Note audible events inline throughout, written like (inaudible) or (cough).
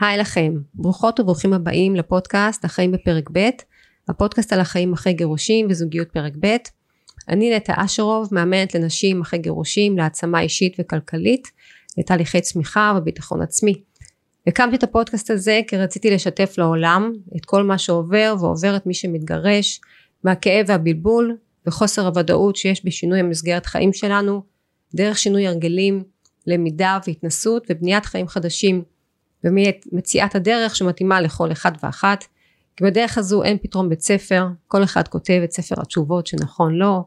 היי לכם, ברוכות וברוכים הבאים לפודקאסט החיים בפרק ב', הפודקאסט על החיים אחרי גירושים וזוגיות פרק ב'. אני נטע אשרוב, מאמנת לנשים אחרי גירושים להעצמה אישית וכלכלית, לתהליכי צמיחה וביטחון עצמי. הקמתי את הפודקאסט הזה כי רציתי לשתף לעולם את כל מה שעובר ועובר את מי שמתגרש, מהכאב והבלבול וחוסר הוודאות שיש בשינוי המסגרת חיים שלנו, דרך שינוי הרגלים, למידה והתנסות ובניית חיים חדשים ומציאת הדרך שמתאימה לכל אחד ואחת. כי בדרך הזו אין פתרון בית ספר כל אחד כותב את ספר התשובות שנכון לו.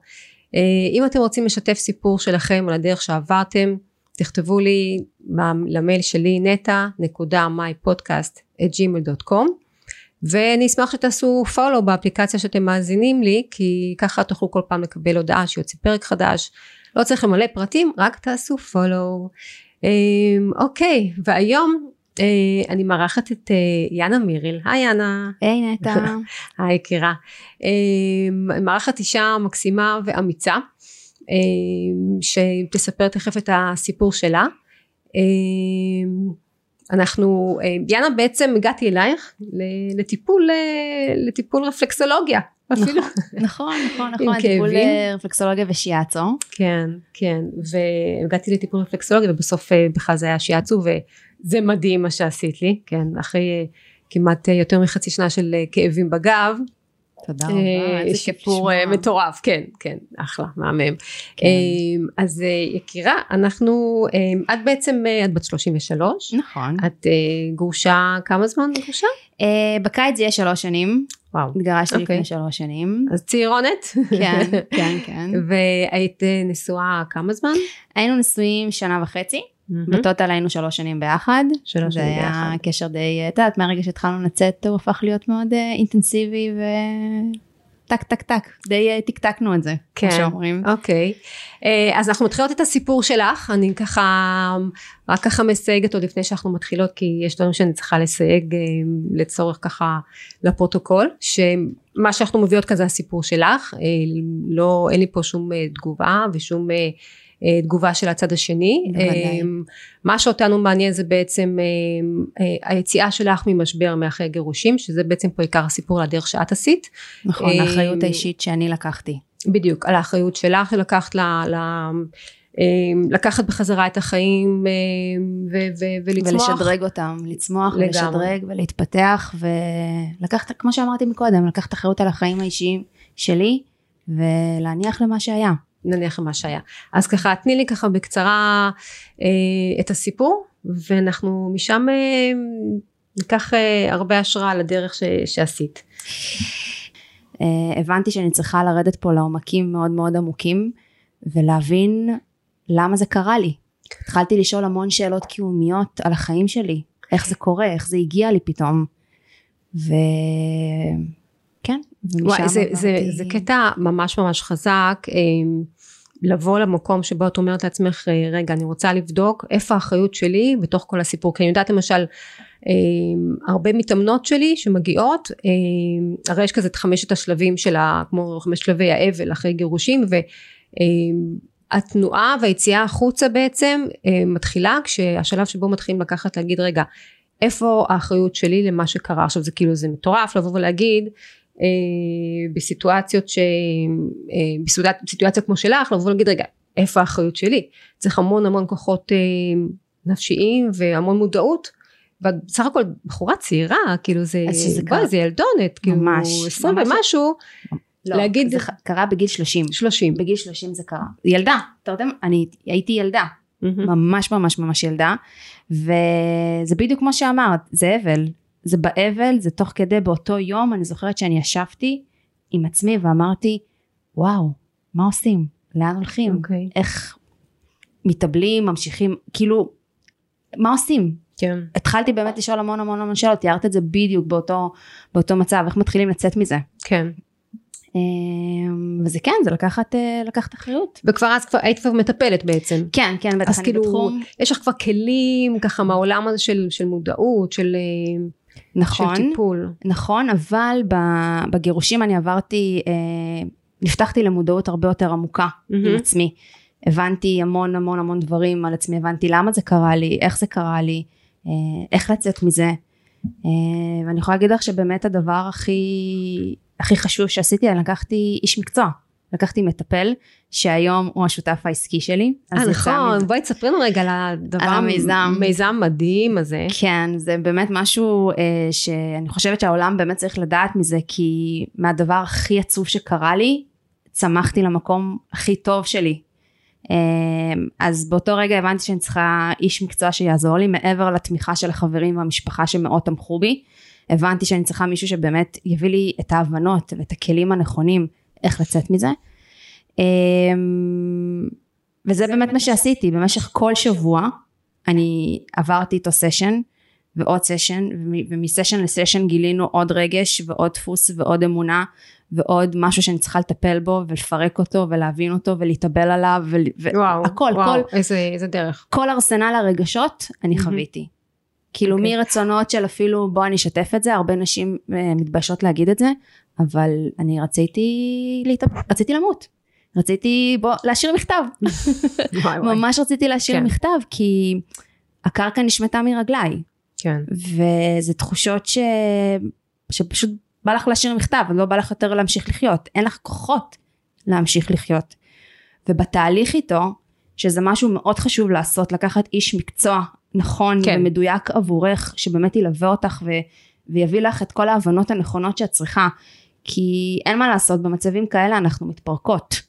אה, אם אתם רוצים לשתף סיפור שלכם על הדרך שעברתם תכתבו לי למייל שלי נטע ואני אשמח שתעשו follow באפליקציה שאתם מאזינים לי כי ככה תוכלו כל פעם לקבל הודעה שיוצא פרק חדש. לא צריך למלא פרטים רק תעשו follow. אמ, אוקיי והיום אה, אני מארחת את אה, יאנה מיריל. היי יאנה. היי נטע. (laughs) היי יקירה. אמ, מארחת אישה מקסימה ואמיצה אמ, שתספר תכף את הסיפור שלה. אנחנו יאנה בעצם הגעתי אלייך לטיפול לטיפול רפלקסולוגיה. אפילו. נכון, נכון, נכון, (laughs) טיפול רפלקסולוגיה ושיאצו. כן, כן, והגעתי לטיפול רפלקסולוגיה ובסוף אה, בכלל זה היה שיאצו וזה מדהים מה שעשית לי, כן, אחרי אה, כמעט אה, יותר מחצי שנה של כאבים בגב. תודה רבה, איזה שיפור מטורף, כן, כן, אחלה, מהמם. כן. אז יקירה, אנחנו, את בעצם, את בת 33. נכון. את גרושה, כמה זמן גרושה? בקיץ זה יהיה שלוש שנים. וואו. התגרשתי okay. לפני אוקיי. שלוש שנים. אז צעירונת. כן, (laughs) כן, כן. והיית אה, נשואה כמה זמן? היינו נשואים שנה וחצי. בטוטל היינו שלוש שנים ביחד. שלוש שנים ביחד. זה היה קשר די, את יודעת, מהרגע שהתחלנו לצאת הוא הפך להיות מאוד uh, אינטנסיבי ו... טק טק טק. די טקטקנו את זה כן, כמו שאומרים. אוקיי. אה, אז אנחנו מתחילות את הסיפור שלך. אני ככה רק ככה מסייגת עוד לפני שאנחנו מתחילות כי יש דברים שאני צריכה לסייג אה, לצורך ככה לפרוטוקול שמה שאנחנו מביאות כזה הסיפור שלך. אה, לא אין לי פה שום תגובה ושום אה, תגובה של הצד השני. בוודאי. אה, מה שאותנו מעניין זה בעצם אה, היציאה שלך ממשבר מאחרי גירושים, שזה בעצם פה עיקר הסיפור על הדרך שאת עשית. נכון, האחריות האישית שאני לקחתי. בדיוק, על האחריות שלך שלקחת ל... ל לקחת בחזרה את החיים ו- ו- ולצמוח. ולשדרג אותם, לצמוח לגמרי. ולשדרג ולהתפתח ולקחת, כמו שאמרתי מקודם, לקחת אחריות על החיים האישיים שלי ולהניח למה שהיה. נניח למה שהיה. אז ככה תני לי ככה בקצרה אה, את הסיפור ואנחנו משם אה, ניקח אה, הרבה השראה לדרך ש, שעשית. אה, הבנתי שאני צריכה לרדת פה לעומקים מאוד מאוד עמוקים ולהבין למה זה קרה לי. התחלתי לשאול המון שאלות קיומיות על החיים שלי, איך זה קורה, איך זה הגיע לי פתאום. ו... וואי, זה, זה, זה קטע ממש ממש חזק. אה, לבוא למקום שבו את אומרת לעצמך אה, רגע אני רוצה לבדוק איפה האחריות שלי בתוך כל הסיפור כי אני יודעת למשל אה, הרבה מתאמנות שלי שמגיעות אה, הרי יש כזה את חמשת השלבים של ה, כמו חמש שלבי האבל אחרי גירושים והתנועה והיציאה החוצה בעצם מתחילה כשהשלב שבו מתחילים לקחת להגיד רגע איפה האחריות שלי למה שקרה עכשיו זה כאילו זה מטורף לבוא ולהגיד אה, בסיטואציות ש... אה, בסיטואציה כמו שלך לבוא ולהגיד רגע איפה האחריות שלי? צריך המון המון כוחות אה, נפשיים והמון מודעות. ואת בסך הכל בחורה צעירה כאילו זה בואי זה ילדונת כאילו עשרים ומשהו. לא, להגיד זה קרה בגיל 30 30 בגיל 30 זה קרה. ילדה אתה יודע אני הייתי ילדה. ממש ממש ממש ילדה. וזה בדיוק כמו שאמרת זה אבל זה באבל, זה תוך כדי באותו יום, אני זוכרת שאני ישבתי עם עצמי ואמרתי, וואו, מה עושים? לאן הולכים? Okay. אוקיי. איך מתאבלים, ממשיכים, כאילו, מה עושים? כן. התחלתי באמת לשאול המון המון המון שאלות, תיארת את זה בדיוק באותו, באותו מצב, איך מתחילים לצאת מזה? כן. אמ, וזה כן, זה לקחת, אה, לקחת אחריות. וכבר אז כבר, היית כבר מטפלת בעצם. כן, כן, בטח אני כאילו, בתחום. יש לך כבר כלים ככה מהעולם הזה של, של מודעות, של... נכון, של טיפול. נכון, אבל בגירושים אני עברתי, אה, נפתחתי למודעות הרבה יותר עמוקה mm-hmm. עם עצמי. הבנתי המון המון המון דברים על עצמי, הבנתי למה זה קרה לי, איך זה קרה לי, אה, איך לצאת מזה. אה, ואני יכולה להגיד לך שבאמת הדבר הכי, הכי חשוב שעשיתי, אני לקחתי איש מקצוע. לקחתי מטפל שהיום הוא השותף העסקי שלי. אה נכון. בואי תספרי לנו רגע על הדבר, על המיזם. מיזם מדהים הזה. כן, זה באמת משהו אה, שאני חושבת שהעולם באמת צריך לדעת מזה, כי מהדבר הכי עצוב שקרה לי, צמחתי למקום הכי טוב שלי. אה, אז באותו רגע הבנתי שאני צריכה איש מקצוע שיעזור לי, מעבר לתמיכה של החברים והמשפחה שמאוד תמכו בי. הבנתי שאני צריכה מישהו שבאמת יביא לי את ההבנות ואת הכלים הנכונים איך לצאת מזה. אמ, וזה באמת מה שעשיתי, במשך כל שבוע אני עברתי איתו סשן ועוד סשן, ומסשן לסשן גילינו עוד רגש ועוד דפוס ועוד אמונה ועוד משהו שאני צריכה לטפל בו ולפרק אותו ולהבין אותו ולהתאבל עליו והכל, כל, איזה, איזה דרך. כל ארסנל הרגשות אני mm-hmm. חוויתי. כאילו okay. אוקיי. מרצונות של אפילו בוא אני אשתף את זה, הרבה נשים אה, מתביישות להגיד את זה, אבל אני רציתי להתאב... רציתי למות. רציתי בוא להשאיר מכתב. (laughs) ממש רציתי להשאיר כן. מכתב כי הקרקע נשמטה מרגליי. כן. וזה תחושות ש... שפשוט בא לך להשאיר מכתב, לא בא לך יותר להמשיך לחיות. אין לך כוחות להמשיך לחיות. ובתהליך איתו, שזה משהו מאוד חשוב לעשות, לקחת איש מקצוע נכון כן. ומדויק עבורך, שבאמת ילווה אותך ו... ויביא לך את כל ההבנות הנכונות שאת צריכה. כי אין מה לעשות, במצבים כאלה אנחנו מתפרקות.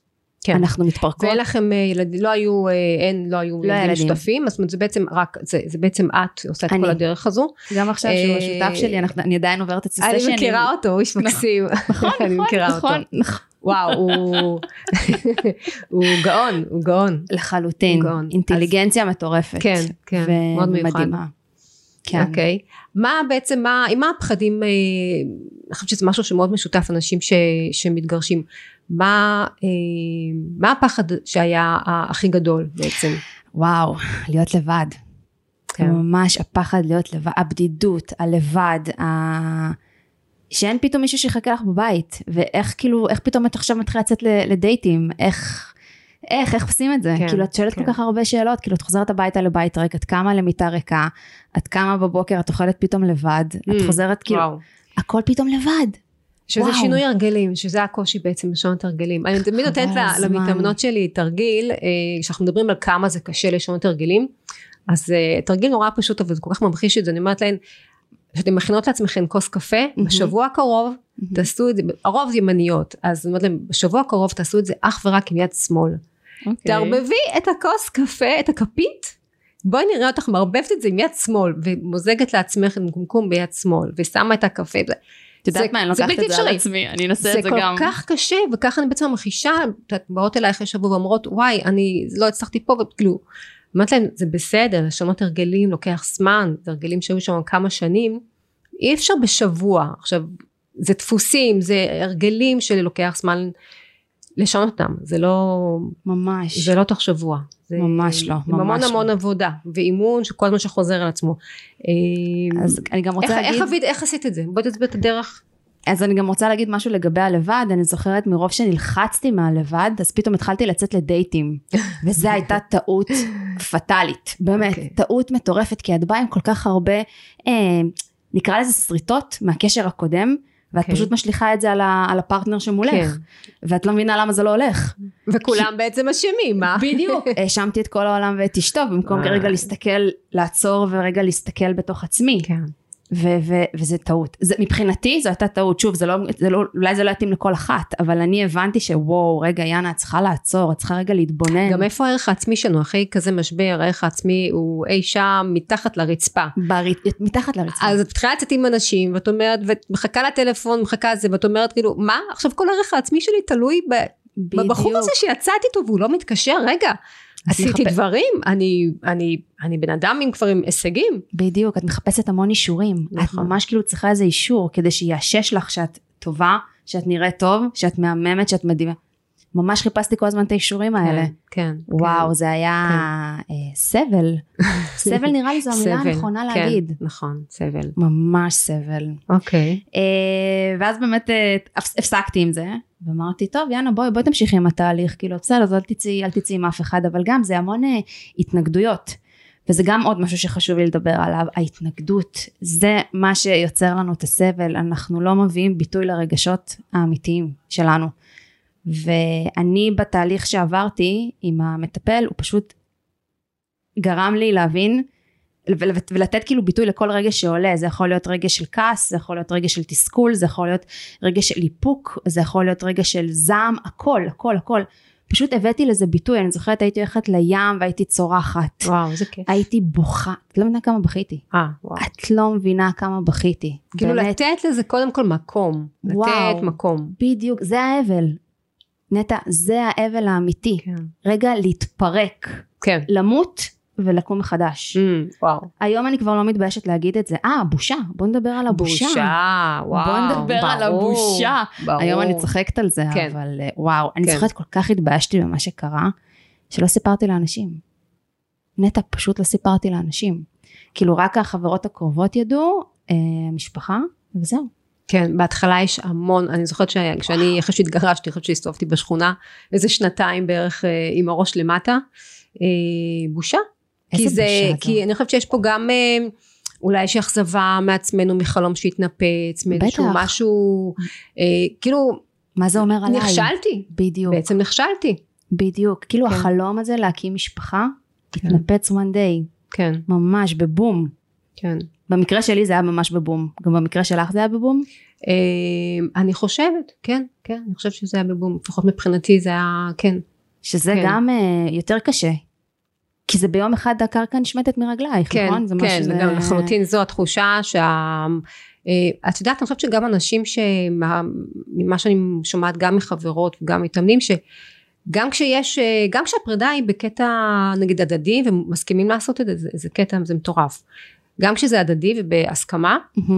כן. אנחנו מתפרקות. ואין לכם אה, ילדים, לא היו, אה, אין, לא היו לא ילדים ילדים שותפים, זאת אומרת זה בעצם רק, זה, זה בעצם את עושה את אני, כל הדרך הזו. גם עכשיו שהוא אה, השותף שלי, אנחנו, אני עדיין עוברת את הסשנים. אני מכירה אותו, הוא איש נכון. מקסים. (laughs) נכון, (laughs) נכון, נכון. נכון. וואו, הוא, (laughs) הוא גאון, הוא גאון. לחלוטין. הוא גאון. אינטליגנציה אז, מטורפת. כן, כן, מאוד מיוחד. ומדהימה. כן. אוקיי. מה בעצם, מה, מה הפחדים, אה, אני חושבת שזה משהו שמאוד משותף, אנשים ש, שמתגרשים. מה, אה, מה הפחד שהיה הכי גדול בעצם? וואו, להיות לבד. כן. ממש הפחד להיות לבד, הבדידות, הלבד, ה... שאין פתאום מישהו שיחכה לך בבית, ואיך כאילו, איך פתאום את עכשיו מתחילה לצאת לדייטים, איך... איך, איך עושים את זה? כן, כאילו, את שואלת כן. כל כך הרבה שאלות, כאילו, את חוזרת הביתה לבית ריק, את קמה למיטה ריקה, את קמה בבוקר, את אוכלת פתאום לבד, mm, את חוזרת כאילו, וואו. הכל פתאום לבד. שזה וואו. שינוי הרגלים, שזה הקושי בעצם לשנות הרגלים. אני תמיד נותנת למתאמנות שלי תרגיל, אה, כשאנחנו מדברים על כמה זה קשה לשנות הרגלים, אז אה, תרגיל נורא פשוט, אבל זה כל כך ממחיש את זה, אני אומרת להן, כשאתן מכינות לעצמכם כוס קפה, mm-hmm. בשבוע הקרוב mm-hmm. תעשו את זה, הרוב ימניות, אז אני אומרת להם, בשבוע הקרוב תעשו את זה אך ורק עם יד שמאל. Okay. אוקיי. תערבבי את הכוס קפה, את הכפית, בואי נראה אותך מערבבת את זה עם יד שמאל, ומוזגת לעצמך עם קומקום ביד שמאל, ושמה את הקפה. את יודעת מה, אני לוקחת את זה על עצמי, אני אנסה את זה גם. זה כל כך קשה, וככה אני בעצם מכחישה, את באות אלייך אחרי שבוע ואומרות, וואי, אני לא הצלחתי פה, וכאילו, אמרת להם, זה בסדר, לשנות הרגלים לוקח זמן, זה הרגלים שהיו שם כמה שנים, אי אפשר בשבוע, עכשיו, זה דפוסים, זה הרגלים שלוקח זמן לשנות אותם, זה לא... ממש. זה לא תוך שבוע. זה ממש לא, ממש לא. המון המון עבודה, ואימון שכל הזמן שחוזר על עצמו. אז אני גם רוצה איך, להגיד... איך, איך עשית את זה? בואי תסביר את הדרך. אז אני גם רוצה להגיד משהו לגבי הלבד, אני זוכרת מרוב שנלחצתי מהלבד, אז פתאום התחלתי לצאת לדייטים, (laughs) וזו הייתה טעות פטאלית, באמת, okay. אוקיי. טעות מטורפת, כי את באה עם כל כך הרבה, אה, נקרא לזה שריטות מהקשר הקודם, ואת okay. פשוט משליכה את זה על, ה, על הפרטנר שמולך, כן. ואת לא מבינה למה זה לא הולך. וכולם כי... בעצם אשמים, מה? בדיוק, (laughs) האשמתי את כל העולם ואת אשתו, במקום רגע להסתכל, לעצור ורגע להסתכל בתוך עצמי. כן. ו- ו- וזה טעות. זה, מבחינתי זו הייתה טעות, שוב, זה לא, זה לא, אולי זה לא יתאים לכל אחת, אבל אני הבנתי שוואו, רגע, יאנה, את צריכה לעצור, את צריכה רגע להתבונן. גם איפה הערך העצמי שלנו, אחרי כזה משבר, הערך העצמי הוא אי שם מתחת לרצפה. בר... מתחת לרצפה. אז את מתחילה לצאת עם אנשים, ואת אומרת, ואת מחכה לטלפון, מחכה לזה, ואת אומרת, כאילו, מה? עכשיו כל הערך העצמי שלי תלוי ב... בדיוק. בבחור הזה שיצאתי איתו והוא לא מתקשר, רגע, עשיתי דברים, אני, אני, אני בן אדם עם כבר עם הישגים. בדיוק, את מחפשת המון אישורים. נכון. את ממש כאילו צריכה איזה אישור כדי שיאשש לך שאת טובה, שאת נראית טוב, שאת מהממת, שאת מדהימה. ממש חיפשתי כל הזמן את האישורים האלה. כן, כן. וואו, כן, זה היה כן. אה, סבל. (laughs) סבל נראה לי זו המילה הנכונה כן, להגיד. נכון, סבל. ממש סבל. אוקיי. אה, ואז באמת אה, הפסקתי עם זה, ואמרתי, טוב, יאנה, בואי, בואי תמשיכי עם התהליך, כאילו, בסדר, אז אל תצאי, אל תצאי עם אף אחד, אבל גם זה המון אה, התנגדויות. וזה גם עוד משהו שחשוב לי לדבר עליו, ההתנגדות, זה מה שיוצר לנו את הסבל, אנחנו לא מביאים ביטוי לרגשות האמיתיים שלנו. ואני בתהליך שעברתי עם המטפל, הוא פשוט גרם לי להבין ולתת כאילו ביטוי לכל רגש שעולה, זה יכול להיות רגש של כעס, זה יכול להיות רגש של תסכול, זה יכול להיות רגש של איפוק, זה יכול להיות רגש של זעם, הכל, הכל, הכל. פשוט הבאתי לזה ביטוי, אני זוכרת הייתי הולכת לים והייתי צורחת. וואו, איזה כיף. הייתי בוכה, את לא מבינה כמה בכיתי. אה, וואו. את לא מבינה כמה בכיתי. כאילו באמת. לתת לזה קודם כל מקום. וואו, לתת מקום. בדיוק, זה האבל. נטע, זה האבל האמיתי. כן. רגע להתפרק. כן. למות ולקום מחדש. Mm, וואו. היום אני כבר לא מתביישת להגיד את זה. אה, בושה, בוא נדבר על הבושה. בושה, וואו, בוא נדבר ברור, על הבושה. ברור. היום אני צוחקת על זה, כן. אבל אה, וואו, אני כן. זוכרת כל כך התביישתי במה שקרה, שלא סיפרתי לאנשים. נטע, פשוט לא סיפרתי לאנשים. כאילו רק החברות הקרובות ידעו, אה, משפחה, וזהו. כן, בהתחלה יש המון, אני זוכרת שכשאני, אחרי שהתגרשתי, אחרי שהסתובבתי בשכונה, איזה שנתיים בערך אה, עם הראש למטה, אה, בושה, כי זה, כי אני חושבת שיש פה גם אה, אולי יש אכזבה מעצמנו מחלום שהתנפץ, מאיזשהו משהו, אה, כאילו, מה זה אומר עליי? נכשלתי. בדיוק. בעצם נכשלתי. בדיוק. כאילו כן. החלום הזה להקים משפחה, כן. התנפץ one day. כן. ממש בבום. כן. במקרה שלי זה היה ממש בבום. גם במקרה שלך זה היה בבום? אה, אני חושבת, כן, כן, אני חושבת שזה היה בבום. לפחות מבחינתי זה היה, כן. שזה כן. גם uh, יותר קשה, כי זה ביום אחד הקרקע נשמטת מרגלייך, כן, נכון? זה כן, וגם זה... לחלוטין זו התחושה שה... אה, את יודעת, אני חושבת שגם אנשים שממה שאני שומעת גם מחברות וגם מתאמנים, שגם כשיש, אה, גם כשהפרידה היא בקטע נגיד הדדי ומסכימים לעשות את זה, זה קטע, זה מטורף. גם כשזה הדדי ובהסכמה, mm-hmm.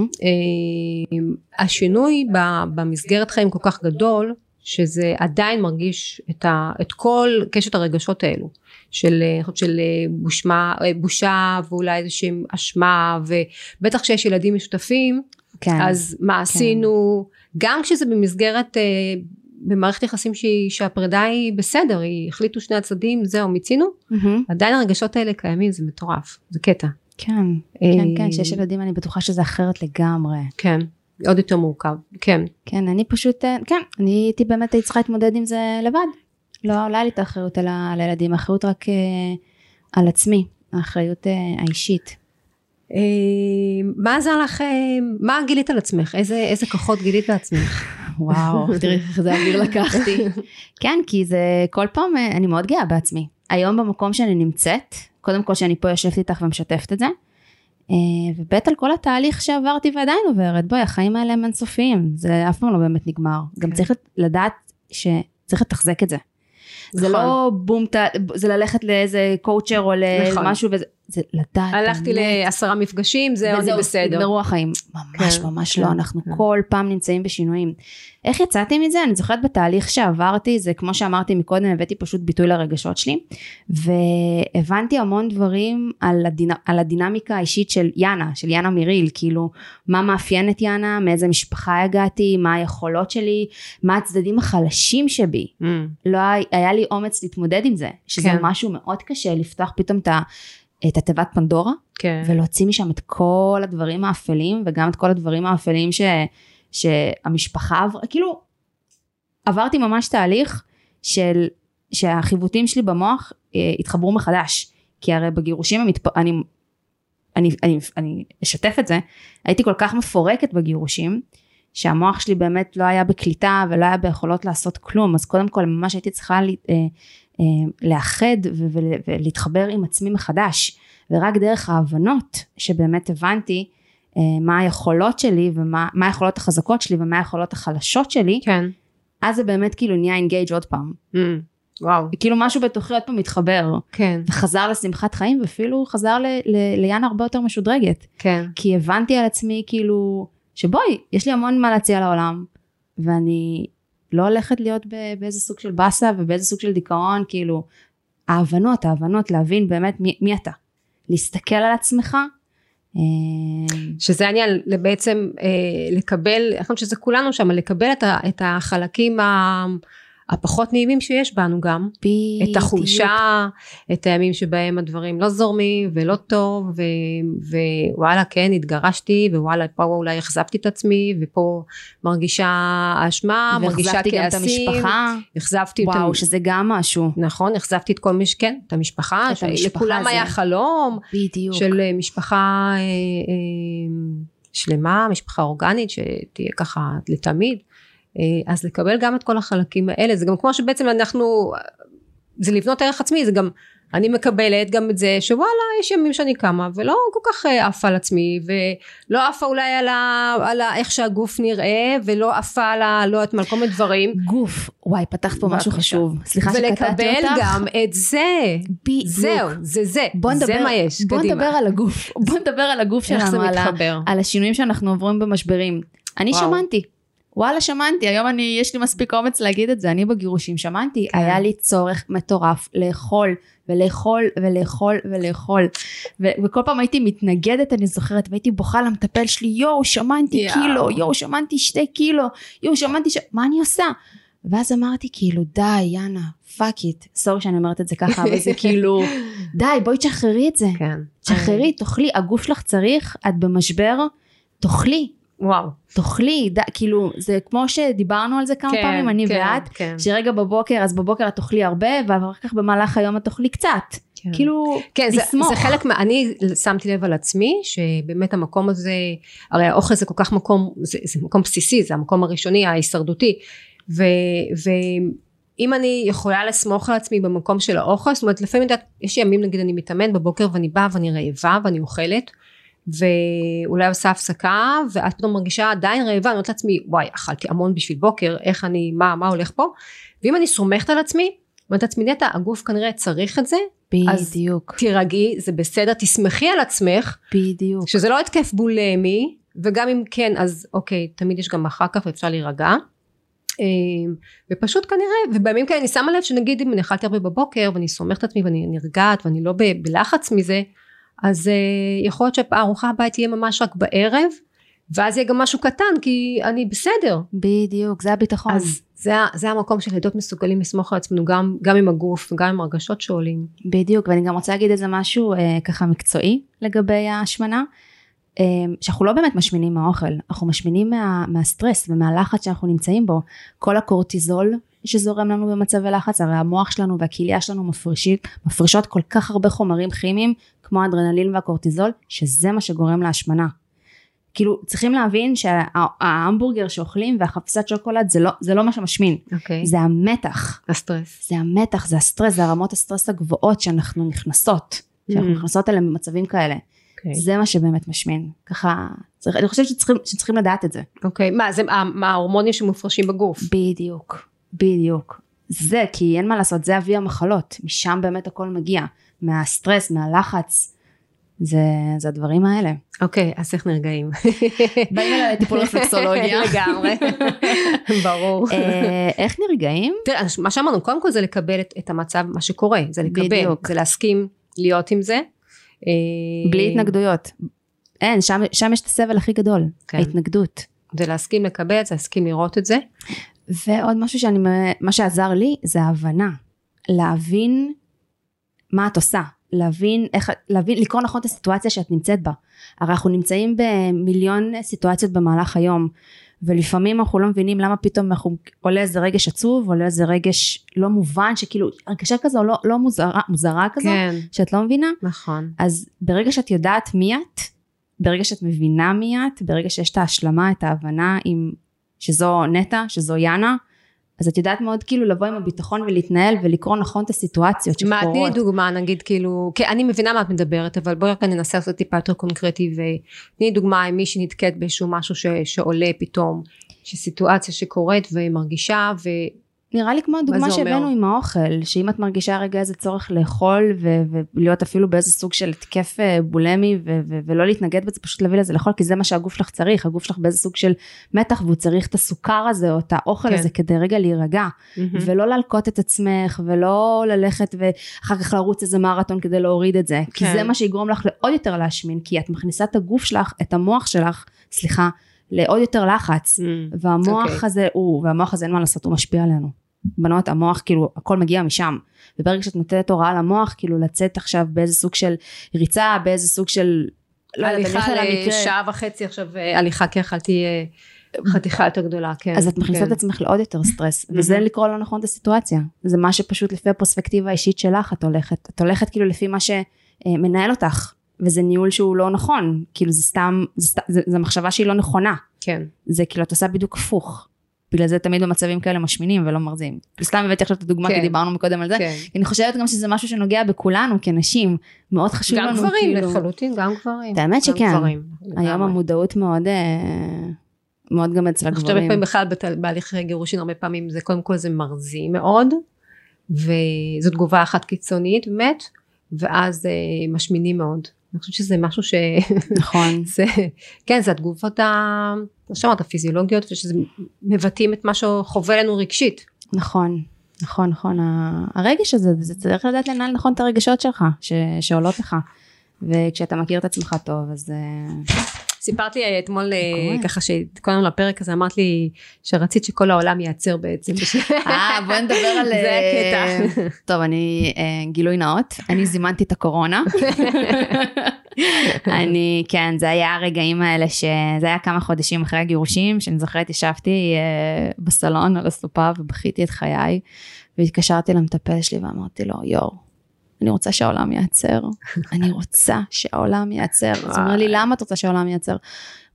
השינוי במסגרת חיים כל כך גדול, שזה עדיין מרגיש את, ה, את כל קשת הרגשות האלו. של, של בושמה, בושה ואולי איזושהי אשמה ובטח כשיש ילדים משותפים כן, אז מה כן. עשינו גם כשזה במסגרת במערכת יחסים שהיא, שהפרידה היא בסדר, היא החליטו שני הצדדים, זהו, מיצינו, mm-hmm. עדיין הרגשות האלה קיימים, זה מטורף, זה קטע. כן, כן, כן, כשיש ילדים אני בטוחה שזה אחרת לגמרי. כן, עוד יותר מורכב, כן. כן, אני פשוט, כן, אני הייתי באמת, הייתי צריכה להתמודד עם זה לבד. לא, לא היה לי את האחריות על, הילדים, האחריות רק uh, על עצמי, האחריות uh, האישית. מה עזר לך, מה גילית על עצמך? איזה, איזה כוחות גילית לעצמך? (laughs) וואו, תראי איך זה אוויר לקחתי. (laughs) כן, כי זה כל פעם, אני מאוד גאה בעצמי. היום במקום שאני נמצאת, קודם כל שאני פה יושבת איתך ומשתפת את זה, ובית על כל התהליך שעברתי ועדיין עוברת, בואי, החיים האלה הם אינסופיים, זה אף פעם לא באמת נגמר. גם כן. צריך לדעת שצריך לתחזק את זה. זה לא נכון. בום, זה ללכת לאיזה קואוצ'ר או למשהו, נכון. וזה, זה לדעת. הלכתי לעשרה מפגשים, זהו, אני בסדר. נגמרו החיים. ממש כן, ממש כן, לא, אנחנו כן. כל פעם נמצאים בשינויים. איך יצאתי מזה? אני זוכרת בתהליך שעברתי, זה כמו שאמרתי מקודם, הבאתי פשוט ביטוי לרגשות שלי, והבנתי המון דברים על, הדינ... על הדינמיקה האישית של יאנה, של יאנה מיריל, כאילו, מה מאפיין את יאנה, מאיזה משפחה הגעתי, מה היכולות שלי, מה הצדדים החלשים שבי. Mm. לא היה לי אומץ להתמודד עם זה, שזה כן. משהו מאוד קשה לפתוח פתאום את ה... את התיבת פנדורה, כן. ולהוציא משם את כל הדברים האפלים, וגם את כל הדברים האפלים ש, שהמשפחה עברה, כאילו, עברתי ממש תהליך של, שהחיווטים שלי במוח אה, התחברו מחדש, כי הרי בגירושים המתפ... אני, אני, אני, אני אשתף את זה, הייתי כל כך מפורקת בגירושים, שהמוח שלי באמת לא היה בקליטה ולא היה ביכולות לעשות כלום, אז קודם כל ממש הייתי צריכה אה, אה, לאחד ולהתחבר עם עצמי מחדש ורק דרך ההבנות שבאמת הבנתי אה, מה היכולות שלי ומה היכולות החזקות שלי ומה היכולות החלשות שלי כן. אז זה באמת כאילו נהיה אינגייג' עוד פעם. Mm, וואו. כאילו משהו בתוכי עוד פעם מתחבר. כן. וחזר לשמחת חיים ואפילו חזר ליאן הרבה יותר משודרגת. כן. כי הבנתי על עצמי כאילו שבואי יש לי המון מה להציע לעולם ואני לא הולכת להיות באיזה סוג של באסה ובאיזה סוג של דיכאון, כאילו, ההבנות, ההבנות, להבין באמת מי, מי אתה. להסתכל על עצמך. אה, שזה העניין, בעצם אה, לקבל, אני חושבת שזה כולנו שם, לקבל את, ה, את החלקים ה... הפחות נעימים שיש בנו גם. בדיוק. את החולשה, את הימים שבהם הדברים לא זורמים ולא טוב, ו, ווואלה כן התגרשתי, ווואלה פה אולי אכזבתי את עצמי, ופה מרגישה אשמה, מרגישה והחזרתי גם את כעסים. המשפחה. אכזבתי את וואו, המ- שזה גם משהו. נכון, אכזבתי את כל מי שכן, את המשפחה, את המשפחה לכולם זה- היה חלום בדיוק. של אה, משפחה אה, אה, שלמה, משפחה אורגנית שתהיה ככה לתמיד, אז לקבל גם את כל החלקים האלה, זה גם כמו שבעצם אנחנו, זה לבנות ערך עצמי, זה גם, אני מקבלת גם את זה שוואלה יש ימים שאני קמה ולא כל כך אה, עפה על עצמי ולא עפה אולי על, ה, על ה, איך שהגוף נראה ולא עפה על ה, לא יודעת מה כל מיני דברים גוף. וואי, פתחת פה משהו. חשוב. סליחה שקטעתי ולקבל אותך. גם את זה בדיוק. זהו זה זה בוא נדבר, זה מה יש בוא קדימה נדבר על הגוף. בוא נדבר על הגוף שלנו, על, על השינויים שאנחנו עוברים במשברים. אני. שמנתי. וואלה שמנתי, היום אני, יש לי מספיק אומץ להגיד את זה, אני בגירושים שמנתי, כן. היה לי צורך מטורף לאכול ולאכול ולאכול ולאכול ו- וכל פעם הייתי מתנגדת אני זוכרת והייתי בוכה למטפל שלי יואו שמנתי יאו. קילו יואו שמנתי שתי קילו יואו שמנתי ש... מה אני עושה? ואז אמרתי כאילו די יאנה fuck it sorry שאני אומרת את זה ככה אבל זה (laughs) כאילו די בואי תשחררי את זה כן תשחררי תאכלי הגוף שלך צריך את במשבר תאכלי וואו תאכלי ד... כאילו זה כמו שדיברנו על זה כמה כן, פעמים אני כן, ואת כן, שרגע בבוקר אז בבוקר את תאכלי הרבה ואחר כך במהלך היום את תאכלי קצת כן. כאילו כן, זה, לסמוך. זה חלק מה... אני שמתי לב על עצמי, שבאמת המקום הזה, הרי האוכל זה כל כך מקום, זה, זה מקום בסיסי, זה המקום הראשוני, ההישרדותי. ו, ואם אני יכולה לסמוך על עצמי במקום של האוכל, זאת אומרת, לפעמים, יודעת, יש ימים, נגיד, אני מתאמן בבוקר ואני באה ואני רעבה ואני אוכלת, ואולי עושה הפסקה, ואת פתאום מרגישה עדיין רעבה, אני אומרת לעצמי, וואי, אכלתי המון בשביל בוקר, איך אני, מה, מה הולך פה? ואם אני סומכת על עצמי, אומרת לעצמי, נטע, הגוף כנראה צריך את זה, אז בדיוק תירגעי, זה בסדר, תסמכי על עצמך, בדיוק שזה לא התקף בולמי, וגם אם כן, אז אוקיי, תמיד יש גם אחר כך ואפשר להירגע. אמ, ופשוט כנראה, ובימים כאלה אני שמה לב שנגיד אם אני אכלתי הרבה בבוקר ואני סומכת על עצמי ואני נרגעת ואני לא בלחץ מזה, אז אה, יכול להיות שהארוחה הבאה תהיה ממש רק בערב, ואז יהיה גם משהו קטן כי אני בסדר. בדיוק זה הביטחון אז זה, זה המקום של להיות מסוגלים לסמוך על עצמנו גם, גם עם הגוף וגם עם הרגשות שעולים. בדיוק ואני גם רוצה להגיד איזה משהו אה, ככה מקצועי לגבי ההשמנה אה, שאנחנו לא באמת משמינים מהאוכל אנחנו משמינים מה, מהסטרס ומהלחץ שאנחנו נמצאים בו כל הקורטיזול שזורם לנו במצבי לחץ הרי המוח שלנו והכליה שלנו מפרישית, מפרישות כל כך הרבה חומרים כימיים כמו האדרנלין והקורטיזול שזה מה שגורם להשמנה כאילו צריכים להבין שההמבורגר שאוכלים והחפיסת שוקולד זה לא, זה לא מה שמשמין אוקיי. זה המתח הסטרס. זה המתח, זה הסטרס, זה הרמות הסטרס הגבוהות שאנחנו נכנסות, שאנחנו Mm. נכנסות אליהן במצבים כאלה. אוקיי. זה מה שבאמת משמין. ככה, צריך, אני חושבת שצריכים, שצריכים לדעת את זה. אוקיי, מה זה, מה מה ההורמונים שמופרשים בגוף? בדיוק, בדיוק. זה, כי אין מה לעשות, זה אבי המחלות, משם באמת הכל מגיע. מהסטרס, מהלחץ. זה, זה הדברים האלה. אוקיי, אז איך נרגעים? (laughs) באים אליי לטיפול רפלקסולוגיה. (laughs) לגמרי. ברור. אה, איך נרגעים? תראה, מה שאמרנו, קודם כל זה לקבל את, את המצב, מה שקורה, זה לקבל, בדיוק. זה להסכים להיות עם זה. אה, בלי התנגדויות. אין, שם, שם יש את הסבל הכי גדול, כן. ההתנגדות. זה להסכים לקבל זה, להסכים לראות את זה. ועוד משהו שאני, מה שעזר לי זה ההבנה, להבין מה את עושה, להבין איך, להבין, לקרוא נכון את הסיטואציה שאת נמצאת בה. הרי אנחנו נמצאים במיליון סיטואציות במהלך היום, ולפעמים אנחנו לא מבינים למה פתאום אנחנו, עולה איזה רגש עצוב, עולה איזה רגש לא מובן, שכאילו הרגשה כזו לא, לא מוזרה, מוזרה כזו, כן, שאת לא מבינה, נכון. אז ברגע שאת יודעת מי את, ברגע שאת מבינה מי את, ברגע שיש את ההשלמה, את ההבנה עם שזו נטע, שזו יאנה, אז את יודעת מאוד כאילו לבוא עם הביטחון ולהתנהל ולקרוא נכון את הסיטואציות מה, תני לי שקורות. דוגמה, נגיד כאילו, כן, אני מבינה מה את מדברת, אבל בואי רק ננסה לעשות טיפה יותר קונקרטי, ותני לי דוגמה עם מישהי נתקעת באיזשהו משהו ש, שעולה פתאום, שסיטואציה שקורית ומרגישה, ו... נראה לי כמו הדוגמה? שהבאנו עם האוכל, שאם את מרגישה רגע איזה צורך לאכול ו- ולהיות אפילו באיזה סוג של התקף אה, בולמי ו- ו- ולא להתנגד בזה, פשוט להביא לזה לאכול, כי זה מה שהגוף שלך צריך, הגוף שלך באיזה סוג של מתח והוא צריך את הסוכר הזה או את האוכל כן. הזה כדי רגע להירגע. ולא להלקות את עצמך ולא ללכת ואחר כך לרוץ איזה מרתון כדי להוריד את זה כי כן. זה מה שיגרום לך לעוד יותר להשמין כי את מכניסה את הגוף שלך את המוח שלך סליחה לעוד יותר לחץ Mm. והמוח אוקיי. הזה הוא והמוח הזה אין מה לעשות הוא משפיע עלינו בנות המוח כאילו הכל מגיע משם וברגע שאת נותנת הוראה למוח כאילו לצאת עכשיו באיזה סוג של ריצה באיזה סוג של לא הליכה לשעה וחצי עכשיו אה, הליכה כי אכלתי אה, חתיכה יותר גדולה כן אז את מכניסה כן. את עצמך לעוד יותר סטרס וזה לקרוא לא נכון את הסיטואציה זה מה שפשוט לפי הפרספקטיבה האישית שלך את הולכת את הולכת כאילו לפי מה שמנהל אותך וזה ניהול שהוא לא נכון כאילו זה סתם זה, סתם, זה, זה מחשבה שהיא לא נכונה כן זה כאילו את עושה בדיוק הפוך בגלל זה תמיד במצבים כאלה משמינים ולא מרזים. סתם הבאתי עכשיו את הדוגמה כן. כי דיברנו מקודם על זה. כן. אני חושבת גם שזה משהו שנוגע בכולנו כנשים. מאוד חשוב גם לנו גברים כאילו. לחלוטין גם גברים האמת גם שכן. גברים, היום לגמרי. המודעות מאוד אה, מאוד גם אצל אני חושבת הגברים. פעמים בכלל בת- בהליך גירושין הרבה פעמים זה קודם כל זה מרזי מאוד וזו תגובה אחת קיצונית באמת ואז אה, משמינים מאוד. אני חושבת שזה משהו ש... נכון. (laughs) זה, כן זה התגובות ה... כמו שאמרת הפיזיולוגיות ושזה מבטאים את מה שחווה לנו רגשית. נכון. נכון נכון הרגש הזה זה צריך לדעת לנהל נכון את הרגשות שלך ש, שעולות לך. וכשאתה מכיר את עצמך טוב אז אה, סיפרת לי אה, אתמול אה. ככה שהתכוננו לפרק הזה אמרת לי שרצית שכל העולם ייעצר בעצם. (laughs) אה בוא נדבר על זה אה, הקטע. (laughs) טוב אני גילוי נאות אני זימנתי את הקורונה (laughs) אני כן זה היה הרגעים האלה שזה היה כמה חודשים אחרי הגירושים שאני זוכרת ישבתי בסלון על הסופה ובכיתי את חיי והתקשרתי למטפל שלי ואמרתי לו יואו אני רוצה שהעולם ייעצר. (laughs) אני רוצה שהעולם ייעצר. אז הוא אומר לי למה את רוצה שהעולם ייעצר?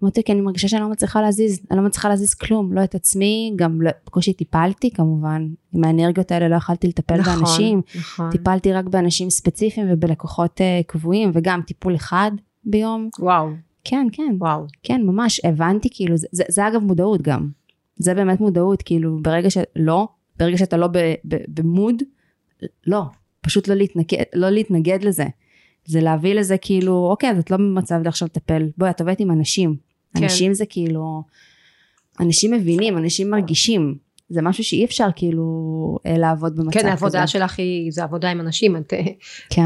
אמרתי כי אני מרגישה שאני לא מצליחה להזיז. אני לא מצליחה להזיז כלום. לא את עצמי גם לא- בקושי טיפלתי כמובן. עם האנרגיות האלה לא יכלתי לטפל נכון, באנשים. נכון. טיפלתי רק באנשים ספציפיים ובלקוחות uh, קבועים וגם טיפול אחד ביום. וואו. כן כן. וואו. כן ממש. הבנתי כאילו זה, זה, זה אגב מודעות גם. זה באמת מודעות כאילו ברגע שלא ברגע שאתה לא במוד לא פשוט לא להתנגד, לא להתנגד לזה זה להביא לזה כאילו אוקיי אז את לא במצב עכשיו לטפל בואי את עובדת עם אנשים כן. אנשים זה כאילו אנשים מבינים אנשים מרגישים זה משהו שאי אפשר כאילו אה, לעבוד במצב כן כזה. העבודה שלך היא זה עבודה עם אנשים את אה, כן,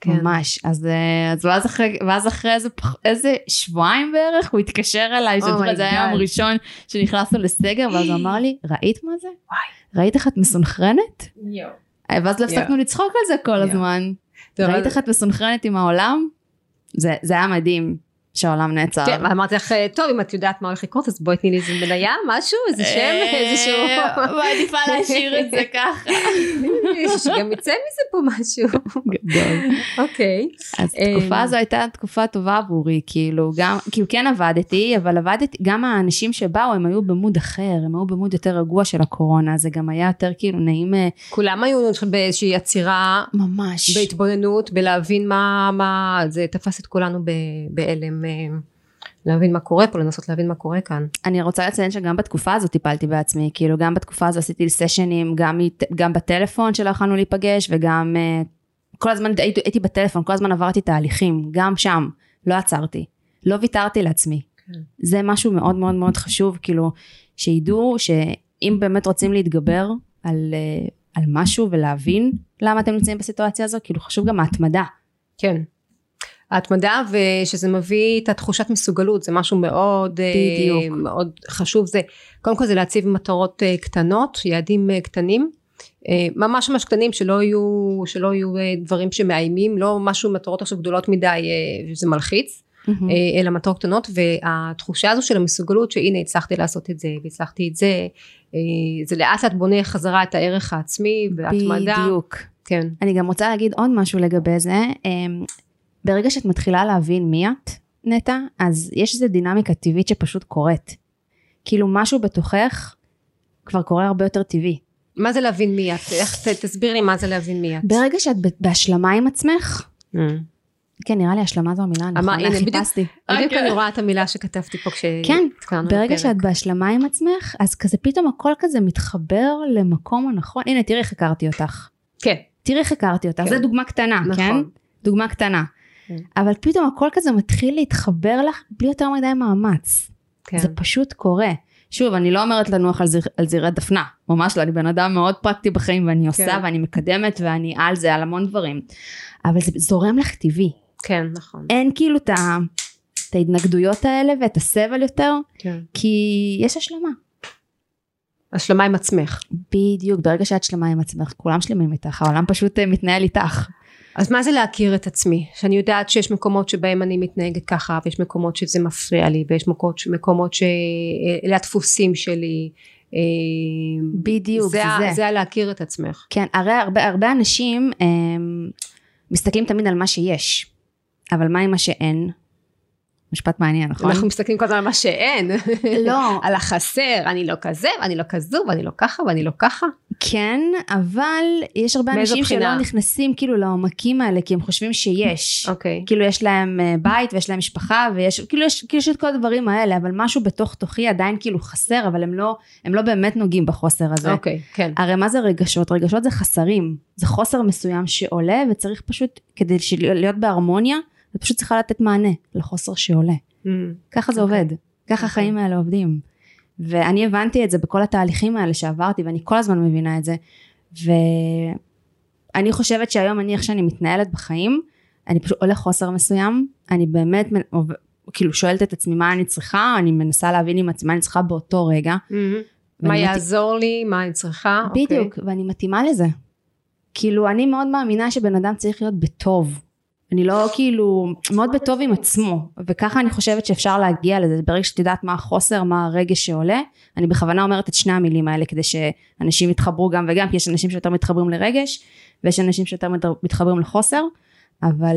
כן. ממש. אז, אה, אז ואז, אחרי, ואז אחרי איזה, פח- איזה שבועיים בערך הוא התקשר אליי, Oh my זה היה היום God. ראשון שנכנסנו לסגר, ואז הוא אמר לי, ראית מה זה? ראית איך את מסונכרנת? אה, ואז לא הפסקנו לצחוק על זה כל יואו. הזמן. ראית איך את מסונכרנת עם העולם? זה, זה היה מדהים שהעולם נעצר. כן, אמרתי לך, אה, טוב, אם את יודעת מה הולך לקרות, אז בואי תני לי איזה מניה, משהו, איזה שם, איזשהו... אה, מעדיפה להשאיר את זה ככה. (laughs) שגם יצא מזה פה משהו. גדול. אוקיי. אז אמ, התקופה הזו הייתה תקופה טובה עבורי, כאילו גם, כאילו כן עבדתי, אבל עבדתי, גם האנשים שבאו הם היו במוד אחר, הם היו במוד יותר רגוע של הקורונה, זה גם היה יותר כאילו נעים אה, כולם היו באיזושהי עצירה, ממש. בהתבוננות, בלהבין מה, מה, זה תפס את כולנו בהלם, אה, להבין מה קורה פה, לנסות להבין מה קורה כאן. אני רוצה לציין שגם בתקופה הזו טיפלתי בעצמי, כאילו גם בתקופה הזו עשיתי סשנים, גם, גם בטלפון שלא יכולנו להיפגש, וגם אה, כל הזמן הייתי, הייתי בטלפון, כל הזמן עברתי תהליכים, גם שם, לא עצרתי, לא ויתרתי לעצמי. כן. זה משהו מאוד מאוד מאוד חשוב, כאילו, שידעו שאם באמת רוצים להתגבר על, אה, על משהו ולהבין למה אתם נמצאים בסיטואציה הזו, כאילו חשוב גם ההתמדה. כן. ההתמדה ושזה מביא את התחושת מסוגלות זה משהו מאוד אה, בדיוק. מאוד חשוב זה קודם כל זה להציב מטרות אה, קטנות יעדים אה, קטנים ממש ממש קטנים שלא יהיו שלא יהיו דברים שמאיימים לא משהו מטרות עכשיו גדולות מדי שזה מלחיץ אה, אלא מטרות קטנות והתחושה הזו של המסוגלות שהנה הצלחתי לעשות את זה והצלחתי את זה זה לאט לאט בונה חזרה את הערך העצמי והתמדה בדיוק. כן אני גם רוצה להגיד עוד משהו לגבי זה. ברגע שאת מתחילה להבין מי את, נטע, אז יש איזו דינמיקה טבעית שפשוט קורית. כאילו משהו בתוכך כבר קורה הרבה יותר טבעי. מה זה להבין מי את? איך ת- תסביר לי מה זה להבין מי את. ברגע שאת בהשלמה עם עצמך, Mm. כן נראה לי השלמה זו המילה אמר, הנכונה, חיפשתי. בדיוק אוקיי. אני רואה את המילה שכתבתי פה כן, כשהתכוננו ברגע. שאת בהשלמה עם עצמך, אז כזה פתאום הכל כזה מתחבר למקום הנכון. הנה תראי איך הכרתי אותך. כן, תראי איך הכרתי אותך, כן. זו דוגמה קטנה, נכון. כן? דוגמה קטנה. כן. אבל פתאום הכל כזה מתחיל להתחבר לך בלי יותר מדי מאמץ. כן. זה פשוט קורה. שוב, אני לא אומרת לנוח על, זיר, על זירי דפנה, ממש לא, אני בן אדם מאוד פרקטי בחיים ואני עושה כן. ואני מקדמת ואני על זה, על המון דברים. אבל זה זורם לך טבעי. כן, נכון. אין כאילו את, ה, את ההתנגדויות האלה ואת הסבל יותר, כן. כי יש השלמה. השלמה עם עצמך. בדיוק, ברגע שאת שלמה עם עצמך, כולם שלמים איתך, העולם פשוט אה, מתנהל איתך. אז מה זה להכיר את עצמי? שאני יודעת שיש מקומות שבהם אני מתנהגת ככה, ויש מקומות שזה מפריע לי, ויש מקומות, מקומות שאלה הדפוסים שלי. אה, בדיוק, זה, זה. זה. זה להכיר את עצמך. כן, הרי הרבה, הרבה אנשים הם, מסתכלים תמיד על מה שיש, אבל מה עם מה שאין? משפט מעניין, נכון? אנחנו מסתכלים כל הזמן על מה שאין. לא. (laughs) על החסר, אני לא כזה, ואני לא כזו, ואני לא ככה, ואני לא ככה. כן, אבל יש הרבה אנשים בחינה? שלא נכנסים כאילו לעומקים האלה, כי הם חושבים שיש. אוקיי. כאילו יש להם אה, בית ויש להם משפחה ויש כאילו יש, כאילו יש את כל הדברים האלה אבל משהו בתוך תוכי עדיין כאילו חסר אבל הם לא הם לא באמת נוגעים בחוסר הזה. אוקיי, כן. הרי מה זה רגשות? רגשות זה חסרים זה חוסר מסוים שעולה וצריך פשוט כדי להיות בהרמוניה את פשוט צריכה לתת מענה לחוסר שעולה. Mm. ככה זה אוקיי. עובד ככה אוקיי. החיים האלה עובדים. ואני הבנתי את זה בכל התהליכים האלה שעברתי ואני כל הזמן מבינה את זה. ואני חושבת שהיום אני איך שאני מתנהלת בחיים אני פשוט עולה חוסר מסוים אני באמת כאילו שואלת את עצמי מה אני צריכה אני מנסה להבין עם עצמי מה אני צריכה באותו רגע. Mhm. מה ואני מת- יעזור לי, מה אני צריכה. בדיוק אוקיי. ואני מתאימה לזה. כאילו אני מאוד מאמינה שבן אדם צריך להיות בטוב. אני לא כאילו מאוד בטוב עם עצמו וככה אני חושבת שאפשר להגיע לזה ברגע שאת יודעת מה החוסר מה הרגש שעולה אני בכוונה אומרת את שני המילים האלה כדי שאנשים יתחברו גם וגם כי יש אנשים שיותר מתחברים לרגש ויש אנשים שיותר מת- מתחברים לחוסר אבל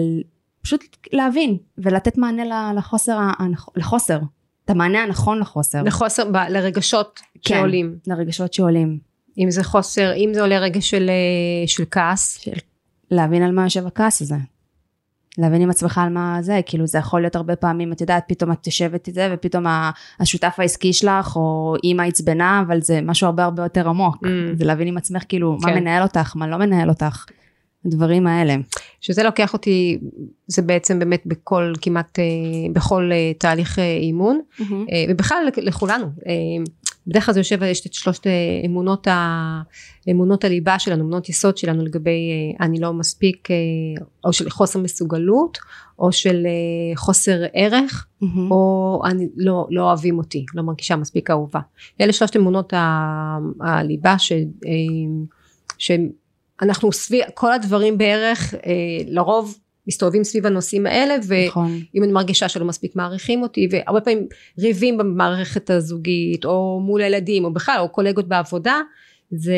פשוט להבין ולתת מענה לחוסר, לחוסר את המענה הנכון לחוסר לחוסר, ב- לרגשות כן. שעולים. לרגשות שעולים אם זה חוסר, אם זה עולה רגש של, אה, של כעס. של להבין על מה יושב הכעס הזה. להבין עם עצמך על מה זה, כאילו זה יכול להיות הרבה פעמים, את יודעת, פתאום את יושבת את זה, ופתאום השותף העסקי שלך, או אימא עצבנה, אבל זה משהו הרבה הרבה יותר עמוק. Mm. זה להבין עם עצמך, כאילו, מה כן. מנהל אותך, מה לא מנהל אותך. הדברים האלה. שזה לוקח אותי, זה בעצם באמת בכל, כמעט, אה, בכל אה, תהליך אה, אימון. אה, ובכלל לכולנו. בדרך כלל זה יושב, יש את שלושת אה, אמונות, ה, אמונות הליבה שלנו, אמונות יסוד שלנו לגבי אה, אני לא מספיק, אה, או של חוסר מסוגלות, או של חוסר ערך, מהמם. או אני לא, לא אוהבים אותי, לא מרגישה מספיק אהובה. אלה שלושת אמונות ה- הליבה ש, שאנחנו סביב, כל הדברים בערך לרוב מסתובבים סביב הנושאים האלה ו... נכון. אני מרגישה שלא מספיק מעריכים אותי והרבה פעמים ריבים במערכת הזוגית או מול הילדים או בכלל או קולגות בעבודה זה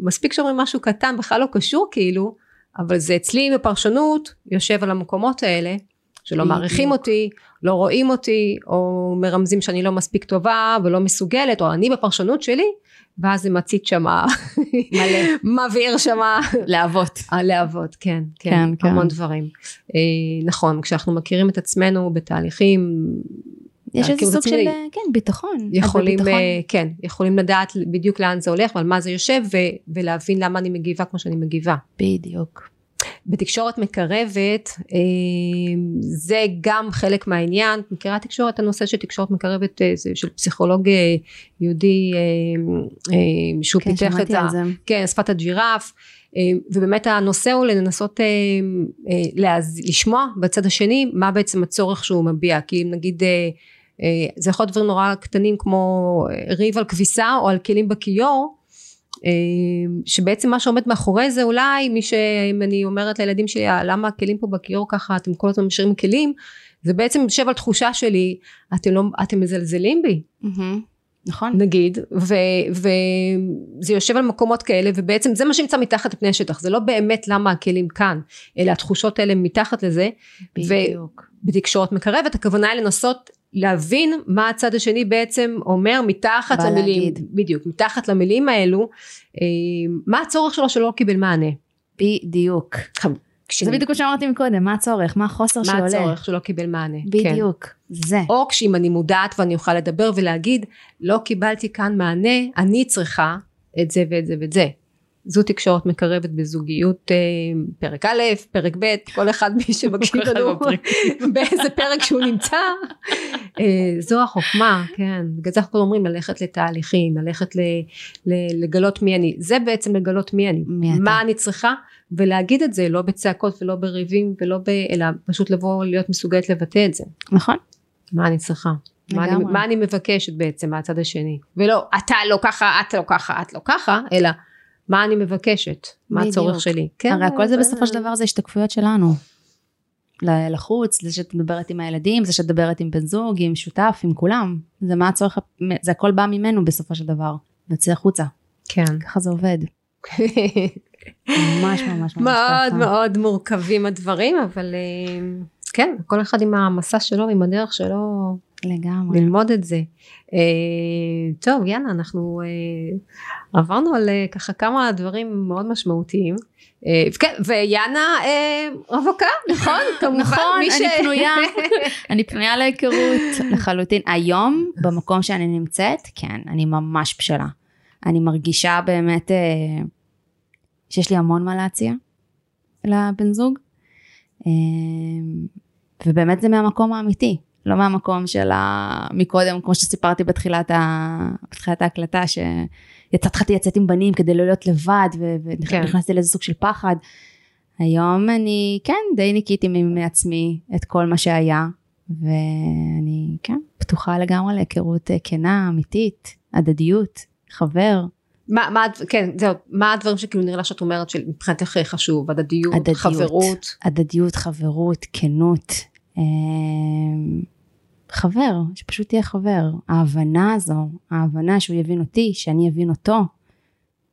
מספיק שאומרים משהו קטן בכלל לא קשור כאילו אבל זה אצלי בפרשנות יושב על המקומות האלה שלא. מעריכים אותי לא רואים אותי או מרמזים שאני לא מספיק טובה ולא מסוגלת או אני בפרשנות שלי ואז זה מצית שמה מלא. (laughs) מבעיר שמה להבות. (laughs) הלהבות, כן, כן, כן, כן, כן. המון דברים. אה, נכון, כשאנחנו מכירים את עצמנו בתהליכים, יש איזה סוג של, כן, ביטחון. יכולים. אה, כן, יכולים לדעת בדיוק לאן זה הולך ועל מה זה יושב ו- ולהבין למה אני מגיבה כמו שאני מגיבה. בדיוק. בתקשורת מקרבת, אה, זה גם חלק מהעניין, את מכירה תקשורת, הנושא של תקשורת מקרבת, אה, זה של פסיכולוג אה, יהודי שהוא כן, פיתח את ה... כן, שפת הג'ירף, ובאמת הנושא הוא לנסות להז... לשמוע בצד השני מה בעצם הצורך שהוא מביע, כי אם נגיד זה יכול להיות דברים נורא קטנים כמו ריב על כביסה או על כלים בכיור, שבעצם מה שעומד מאחורי זה אולי מי שאם אני אומרת לילדים שלי "אה, למה הכלים פה בכיור ככה אתם כל הזמן משאירים כלים זה בעצם יושב על תחושה שלי אתם לא אתם מזלזלים בי. נכון. נגיד וזה יושב על מקומות כאלה ובעצם זה מה שנמצא מתחת לפני השטח זה לא באמת למה הכלים כאן אלא התחושות האלה מתחת לזה בדיוק. בתקשורת מקרבת הכוונה היא לנסות להבין מה הצד השני בעצם אומר מתחת למילים להגיד. בדיוק מתחת למילים האלו אה, מה הצורך שלו שלא קיבל מענה בדיוק. כשאני- זה בדיוק מה שאמרתי מקודם, מה הצורך? מה החוסר מה שעולה? הצורך שלא קיבל מענה כן. בדיוק. זה. או כשאם אני מודעת ואני אוכל לדבר ולהגיד לא קיבלתי כאן מענה אני צריכה את זה ואת זה ואת זה זו תקשורת מקרבת בזוגיות אה, פרק א' פרק ב' כל אחד מי שמקשיב לנו. (laughs) באיזה פרק שהוא נמצא אה, זו החוכמה כן בגלל זה אנחנו אומרים ללכת לתהליכים ללכת ל, ל, לגלות מי אני זה בעצם לגלות מי אני מי אתה. מה אני צריכה ולהגיד את זה לא בצעקות ולא בריבים ולא ב... אלא פשוט לבוא להיות מסוגלת לבטא את זה נכון. מה אני צריכה מה אני. מה אני מבקשת בעצם מהצד השני ולא אתה לא ככה את לא ככה את לא ככה אלא מה אני מבקשת מה בדיוק. הצורך שלי כן, הרי הכל זה אה, בסופו של דבר זה השתקפויות שלנו. לחוץ, זה שאת מדברת עם הילדים, זה שאת מדברת עם בן זוג, עם שותף, עם כולם. זה מה הצורך, זה הכל בא ממנו בסופו של דבר. יוצא החוצה. כן ככה זה עובד. ממש ממש ממש מאוד ככה. מאוד מורכבים הדברים אבל אה, כן כל אחד עם המסע שלו עם הדרך שלו לגמרי. ללמוד את זה. אה, טוב יאללה אנחנו אה, עברנו על אה, ככה כמה דברים מאוד משמעותיים. אה, כן, ויאנה אה, רווקה נכון (laughs) כמובן נכון, אני פנויה. (laughs) אני פנויה להיכרות לחלוטין. היום, במקום שאני נמצאת, כן, אני ממש בשלה. אני מרגישה באמת אה, שיש לי המון מה להציע לבן זוג. אה, ובאמת זה מהמקום האמיתי, לא מהמקום של ה... מקודם, כמו שסיפרתי בתחילת, ה... בתחילת ההקלטה, שיצאתי לצאת עם בנים כדי לא להיות לבד, כן. ונכנסתי לאיזה סוג של פחד. היום אני, כן, די ניקיתי מעצמי את כל מה שהיה, ואני, כן, פתוחה לגמרי להיכרות אה, כנה, אמיתית, הדדיות, חבר, מה, מה, כן, זהו, מה הדברים שכאילו נראה לך שאת אומרת שמבחינתך חשוב, הדדיות, הדדיות. חברות, הדדיות, חברות, כנות, אה, חבר, שפשוט תהיה חבר. ההבנה הזו, ההבנה שהוא יבין אותי, שאני אבין אותו.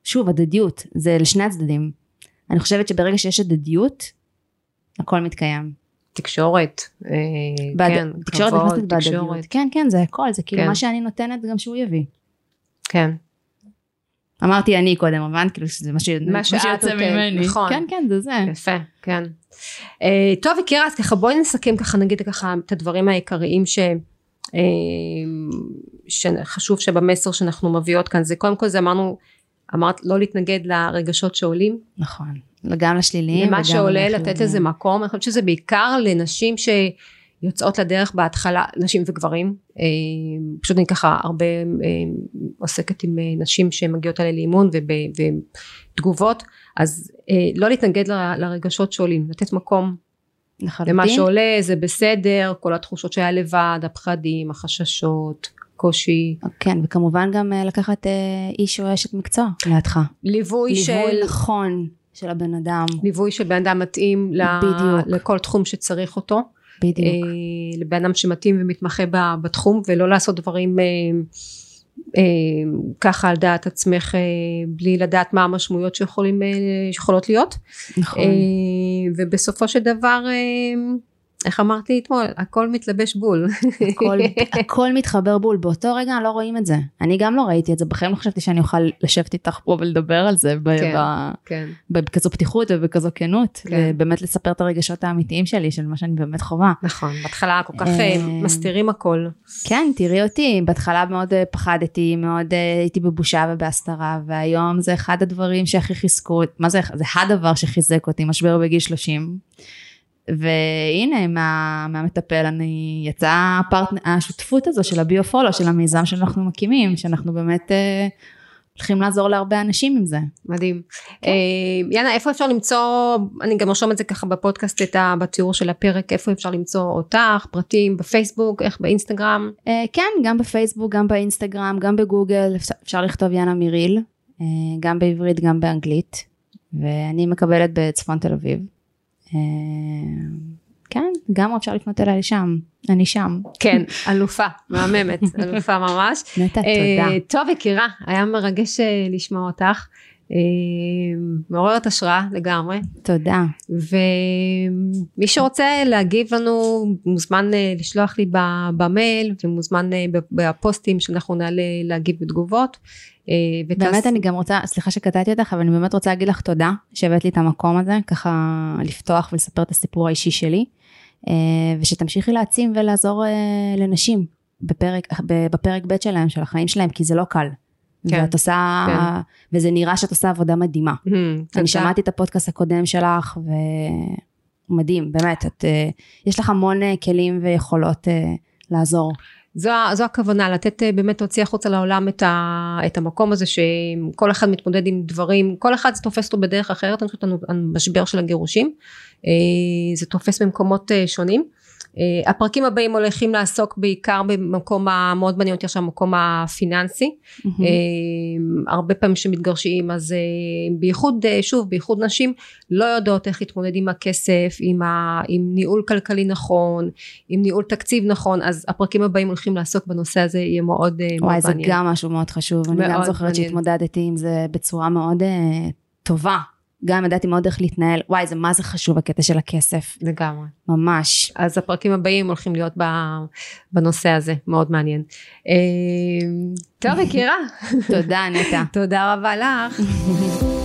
שוב, הדדיות, זה לשני הצדדים. אני חושבת שברגע שיש הדדיות, הכל מתקיים. תקשורת, אה, בהד- כן, תקשורת כבוד. תקשורת, כן, כן, זה הכל, זה כאילו כן. מה שאני נותנת גם שהוא יביא. כן, אמרתי אני קודם, הבנת? כאילו שזה מה ש- מה שיוצא נותנת, ממני. נכון. כן, כן, זה זה. יפה, כן. אה, טוב יקירה, אז ככה בואי נסכם ככה נגיד ככה את הדברים העיקריים ש... אה, שחשוב שבמסר שאנחנו מביאות כאן זה קודם כל זה אמרנו אמרת לא להתנגד לרגשות שעולים נכון. גם לשליליים למה שעולה לתת. לזה מקום אני חושבת שזה בעיקר לנשים שיוצאות לדרך בהתחלה נשים וגברים אה, פשוט אני ככה הרבה אה, עוסקת עם אה, נשים שמגיעות אליי לאימון וב- ותגובות אז לא להתנגד ל- לרגשות שעולים לתת מקום לחלוטין. למה שעולה זה בסדר כל התחושות שהיה לבד הפחדים החששות קושי כן, וכמובן גם לקחת איש או אשת מקצוע לידך. ליווי של ליווי נכון של הבן אדם, ליווי של בן אדם מתאים ל- בדיוק. לכל תחום שצריך אותו בדיוק. אה, לבן אדם שמתאים ומתמחה בתחום ולא לעשות דברים אה, אה, ככה על דעת עצמך בלי לדעת מה המשמעויות שיכולים, שיכולות להיות נכון. ובסופו של דבר איך אמרתי אתמול הכל מתלבש בול הכל, (laughs) הכל מתחבר בול, באותו רגע לא רואים את זה. אני גם לא ראיתי את זה, בחיים לא חשבתי שאני אוכל לשבת איתך פה ולדבר על זה ב- כן. ב- כן בכזו פתיחות ובכזו כנות, כן. ובאמת לספר את הרגשות האמיתיים שלי, של מה שאני באמת חווה. נכון בהתחלה כל כך אה, אה, מסתירים הכל כן, תראי אותי, בהתחלה מאוד אה, פחדתי, מאוד הייתי בבושה ובהסתרה, והיום זה אחד הדברים שהכי חיזקו, מה זה, זה הדבר שחיזק אותי, משבר בגיל 30. והנה, מה, מהמטפל אני, יצאה הפרטנ... השותפות הזו של הביו-פולו, של המיזם שאנחנו מקימים, שאנחנו באמת אה, הולכים לעזור להרבה אנשים עם זה. מדהים. אה, יאנה, איפה אפשר למצוא, אני גם ארשום את זה ככה בפודקאסט, את ה- בתיאור של הפרק, איפה אפשר למצוא אותך, פרטים, בפייסבוק, איך באינסטגרם? אה, כן, גם בפייסבוק, גם באינסטגרם, גם בגוגל, אפשר, אפשר לכתוב יאנה מיריל, אה, גם בעברית, גם באנגלית, ואני מקבלת בצפון תל אביב. אה, כן, גם אפשר לפנות אליי לשם, אני שם. כן, (laughs) אלופה, מהממת, אלופה ממש. נטע, אה, תודה. טוב, יקירה, היה מרגש אה, לשמוע אותך. אה, מעוררת השראה לגמרי. תודה. ומי שרוצה להגיב לנו מוזמן אה, לשלוח לי במייל ומוזמן אה, בפוסטים שאנחנו נעלה להגיב בתגובות. ותעש- באמת אני גם רוצה, סליחה שקטעתי אותך, אבל אני באמת רוצה להגיד לך תודה שהבאת לי את המקום הזה, ככה לפתוח ולספר את הסיפור האישי שלי, ושתמשיכי להעצים ולעזור לנשים בפרק, בפרק ב' שלהם, של החיים שלהם, כי זה לא קל. כן, ואת עושה, כן. וזה נראה שאת עושה עבודה מדהימה. תודה. אני שמעתי את הפודקאסט הקודם שלך, ומדהים, באמת, את, אה, יש לך המון אה, כלים ויכולות אה, לעזור. זו, זו הכוונה, לתת באמת להוציא החוצה לעולם את, ה, את המקום הזה שכל אחד מתמודד עם דברים, כל אחד זה תופס אותו בדרך אחרת, אני חושבת המשבר של הגירושים, זה תופס במקומות שונים, הפרקים הבאים הולכים לעסוק בעיקר במקום המאוד מעניין אותי עכשיו המקום הפיננסי. mm-hmm. הרבה פעמים שמתגרשים אז uh, בייחוד שוב בייחוד נשים לא יודעות איך להתמודד עם הכסף עם, ה, עם ניהול כלכלי נכון עם ניהול תקציב נכון אז הפרקים הבאים הולכים לעסוק בנושא הזה יהיה מאוד, uh, וואי, מאוד זה גם משהו מאוד חשוב. אני גם זוכרת שהתמודדתי עם זה בצורה מאוד uh, טובה גם ידעתי מאוד איך להתנהל, וואי זה מה זה חשוב הקטע של הכסף. לגמרי. ממש. אז הפרקים הבאים הולכים להיות בנושא הזה, מאוד מעניין. אה, טוב יקירה. תודה נטע. (laughs) תודה רבה לך. (laughs)